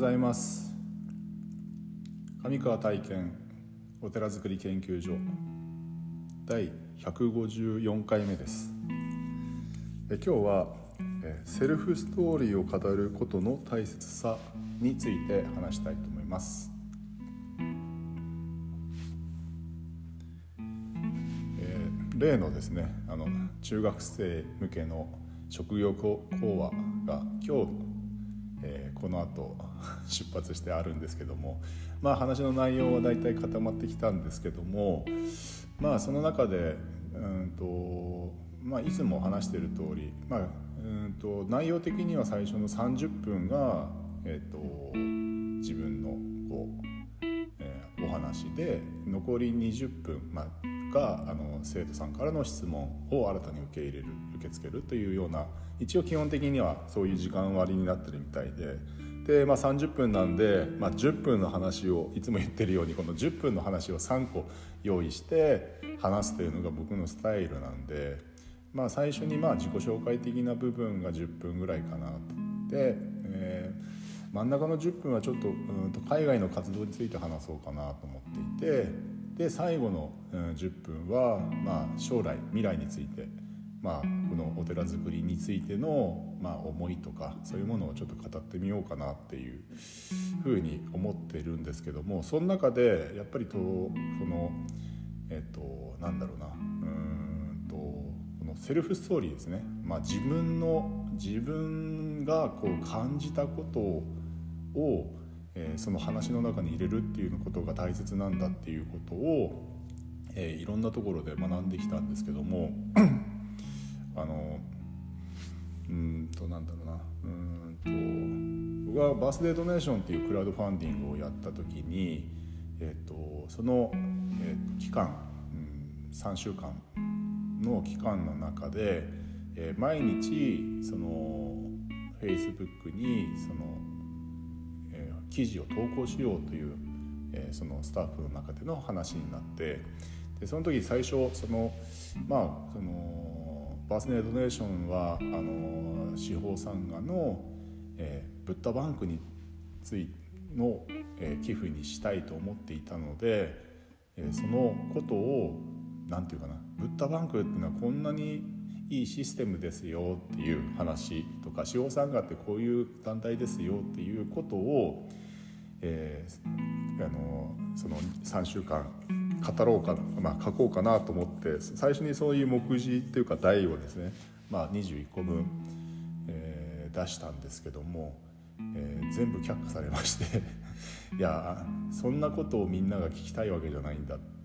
ございます。上川体験お寺づくり研究所。第154回目です。え今日はえセルフストーリーを語ることの大切さについて話したいと思います。えー例のですねあの中学生向けの職業講話が今日、えーこの後 出発してあるんですけどもまあ話の内容は大体固まってきたんですけどもまあその中でうんと、まあ、いつも話している通り、まあ、うんと内容的には最初の30分が、えー、と自分のこうえーお話で残り20分、まあ、があの生徒さんからの質問を新たに受け入れる受け付けるというような一応基本的にはそういう時間割になってるみたいでで、まあ、30分なんで、まあ、10分の話をいつも言ってるようにこの10分の話を3個用意して話すというのが僕のスタイルなんで、まあ、最初にまあ自己紹介的な部分が10分ぐらいかなと。で、えー真ん中の10分はちょっとうんと海外の活動について話そうかなと思っていてで最後の10分は、まあ、将来未来について、まあ、このお寺作りについての、まあ、思いとかそういうものをちょっと語ってみようかなっていうふうに思ってるんですけどもその中でやっぱりとそのえっとなんだろうなうーんとこのセルフストーリーですね、まあ、自分の自分がこう感じたことを、えーその話の中に入れるっていうことが大切なんだっていうことを、えーいろんなところで学んできたんですけども あのうんとなんだろうな。うんと僕はバースデードネーションっていうクラウドファンディングをやった時に、えー、とその、えーと期間、うん、3週間の期間の中で、えー毎日その Facebook にその、記事を投稿しようという、えーそのスタッフの中での話になってでその時最初そのまあそのバースデードネーションはあの司法参加の、えーブッダバンクについの、えー寄付にしたいと思っていたので、えーそのことを何て言うかなブッダバンクっていうのはこんなにいいシステムですよっていう話とか司法参加ってこういう団体ですよっていうことを、えーあのその3週間語ろうか、まあ、書こうかなと思って最初にそういう目次っていうか題をですね、まあ、21個分、えー出したんですけども、えー全部却下されまして。いやそんなことをみんなが聞きたいわけじゃないんだって。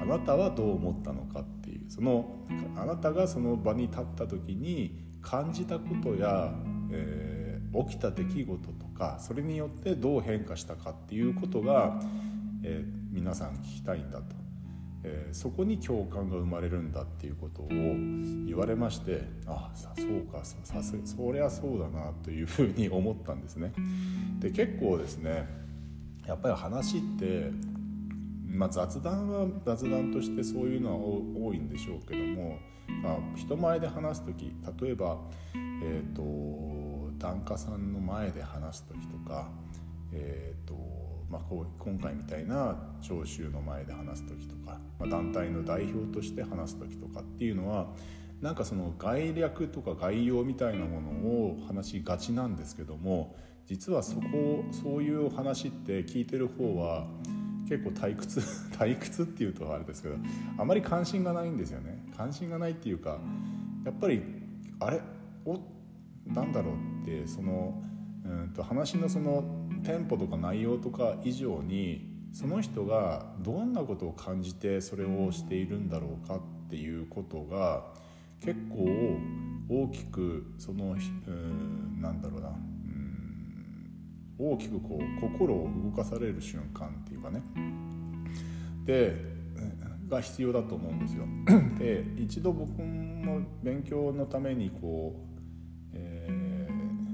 あなたはどう思ったのかっていうそのあなたがその場に立った時に感じたことや、えー起きた出来事とかそれによってどう変化したかっていうことが、えー皆さん聞きたいんだと、えーそこに共感が生まれるんだっていうことを言われましてあさそうかそさすそりゃそうだなというふうに思ったんですね。で結構ですねやっぱり話ってまあ、雑談は雑談としてそういうのは多いんでしょうけども、まあ、人前で話す時例えば、えー、と檀家さんの前で話す時とか、えーとまあ、こう今回みたいな聴衆の前で話す時とか、まあ、団体の代表として話す時とかっていうのはなんかその概略とか概要みたいなものを話しがちなんですけども実はそこそういう話って聞いてる方は結構退屈 退屈っていうとあれですけどあまり関心がないんですよね。関心がないっていうかやっぱりあれ？おなんだろうってそのうんと話のそのテンポとか内容とか以上にその人がどんなことを感じてそれをしているんだろうかっていうことが結構大きくそのうんなんだろうな。大きくこう心を動かされる瞬間っていうかねでが必要だと思うんですよ。で一度僕も勉強のためにこう、えー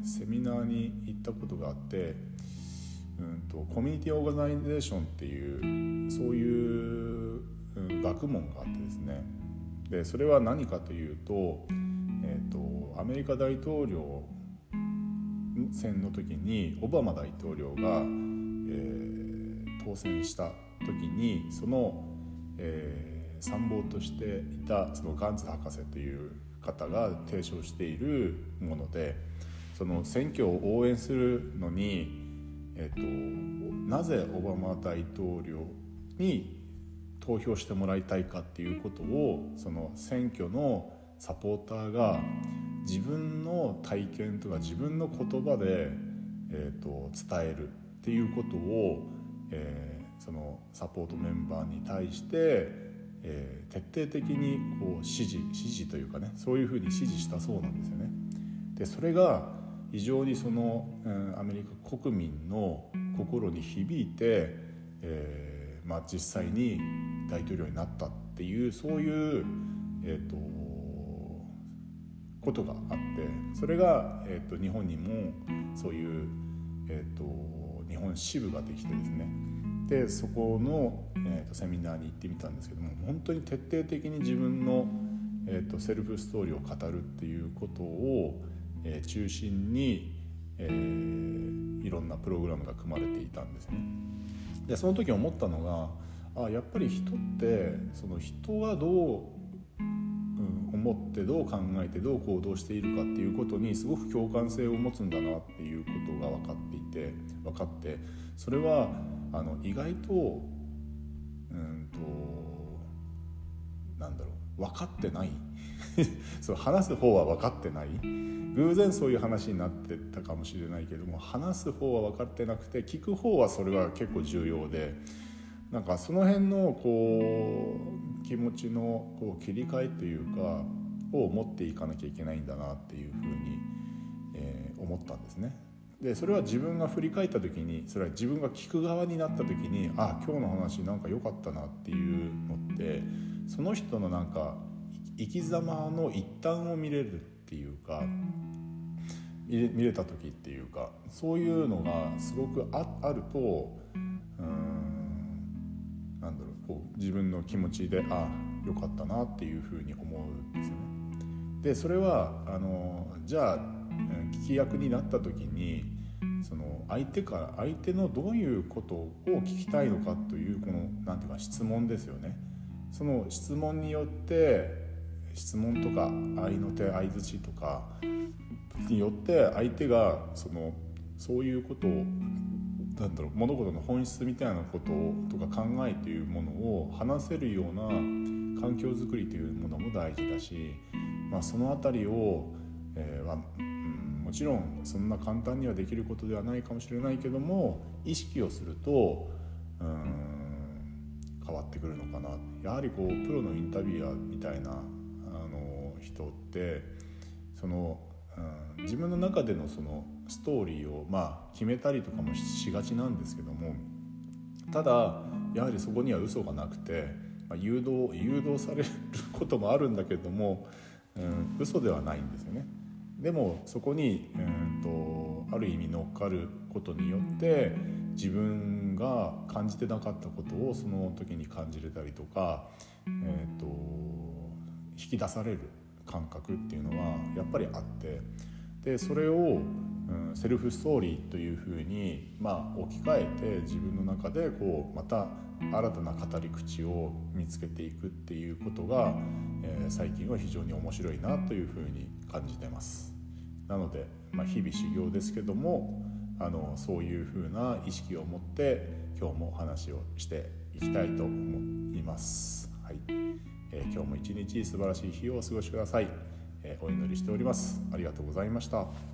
セミナーに行ったことがあって、うん、とコミュニティオーガナイゼーションっていうそういう、うん学問があってですねでそれは何かというと,、えー、とアメリカ大統領選の時にオバマ大統領が、えー、当選した時にその、えー、参謀としていたそのガンツ博士という方が提唱しているものでその選挙を応援するのに、えーと、なぜオバマ大統領に投票してもらいたいかっていうことをその選挙のサポーターが自分の体験とか自分の言葉で、えーと、伝えるっていうことを、えー、そのサポートメンバーに対して、えー、徹底的にこう指示指示というかねそういうふうに指示したそうなんですよね。でそれが非常にその、うん、アメリカ国民の心に響いて、えーまあ、実際に大統領になったっていうそういう、えーとことがあってそれが、えーと、日本にもそういう、えーと、日本支部ができてですねでそこの、えーと、セミナーに行ってみたんですけども本当に徹底的に自分の、えー、とセルフストーリーを語るっていうことを、えー、中心に、えー、いろんなプログラムが組まれていたんですね。でその時思ったのがあやっぱり人ってその人はどう思ってどう考えてどう行動しているかっていうことにすごく共感性を持つんだなっていうことが分かっていて分かってそれはあの意外とうんとなんだろう分かってない。そう話す方は分かってない。偶然そういう話になってたかもしれないけども話す方は分かってなくて聞く方はそれは結構重要でなんかその辺のこう気持ちのこう切り替えというかを持っていかなきゃいけないんだなっていうふうに、えー、思ったんですね。でそれは自分が振り返った時にそれは自分が聞く側になった時にあ今日の話なんか良かったなっていうのってその人のなんか生き様の一端を見れるっていうか見れた時っていうかそういうのがすごくああるとうんなんだろうこう自分の気持ちでああよかったなっていうふうに思うんですよね。でそれはあのじゃあ聞き役になった時にその相手から相手のどういうことを聞きたいのかというこの何ていうか質問ですよね。その質問によって質問とか合いの手相づちとかによって相手がそのそういうことをなんだろう物事の本質みたいなこととか考えというものを話せるような環境づくりというものも大事だし、まあ、その辺りを、えー、は、うん、もちろんそんな簡単にはできることではないかもしれないけども意識をするとうん変わってくるのかな。やはりこうプロのインタビュアーみたいなあの人ってその、うん、自分の中でのそのストーリーをまあ決めたりとかもしがちなんですけどもただやはりそこには嘘がなくて、まあ、誘導誘導されることもあるんだけども、うん、嘘ではないんですよね。でもそこに、うんと、ある意味乗っかることによって自分が感じてなかったことをその時に感じれたりとか、えーと引き出される感覚っていうのはやっぱりあってでそれを、セルフストーリーというふうに、まあ、置き換えて自分の中でこうまた新たな語り口を見つけていくっていうことが、えー、最近は非常に面白いなというふうに感じてます。なので、まあ、日々修行ですけどもあのそういうふうな意識を持って今日もお話をしていきたいと思います。はいえー、今日も一日素晴らしい日をお過ごしください。え、お祈りしております。ありがとうございました。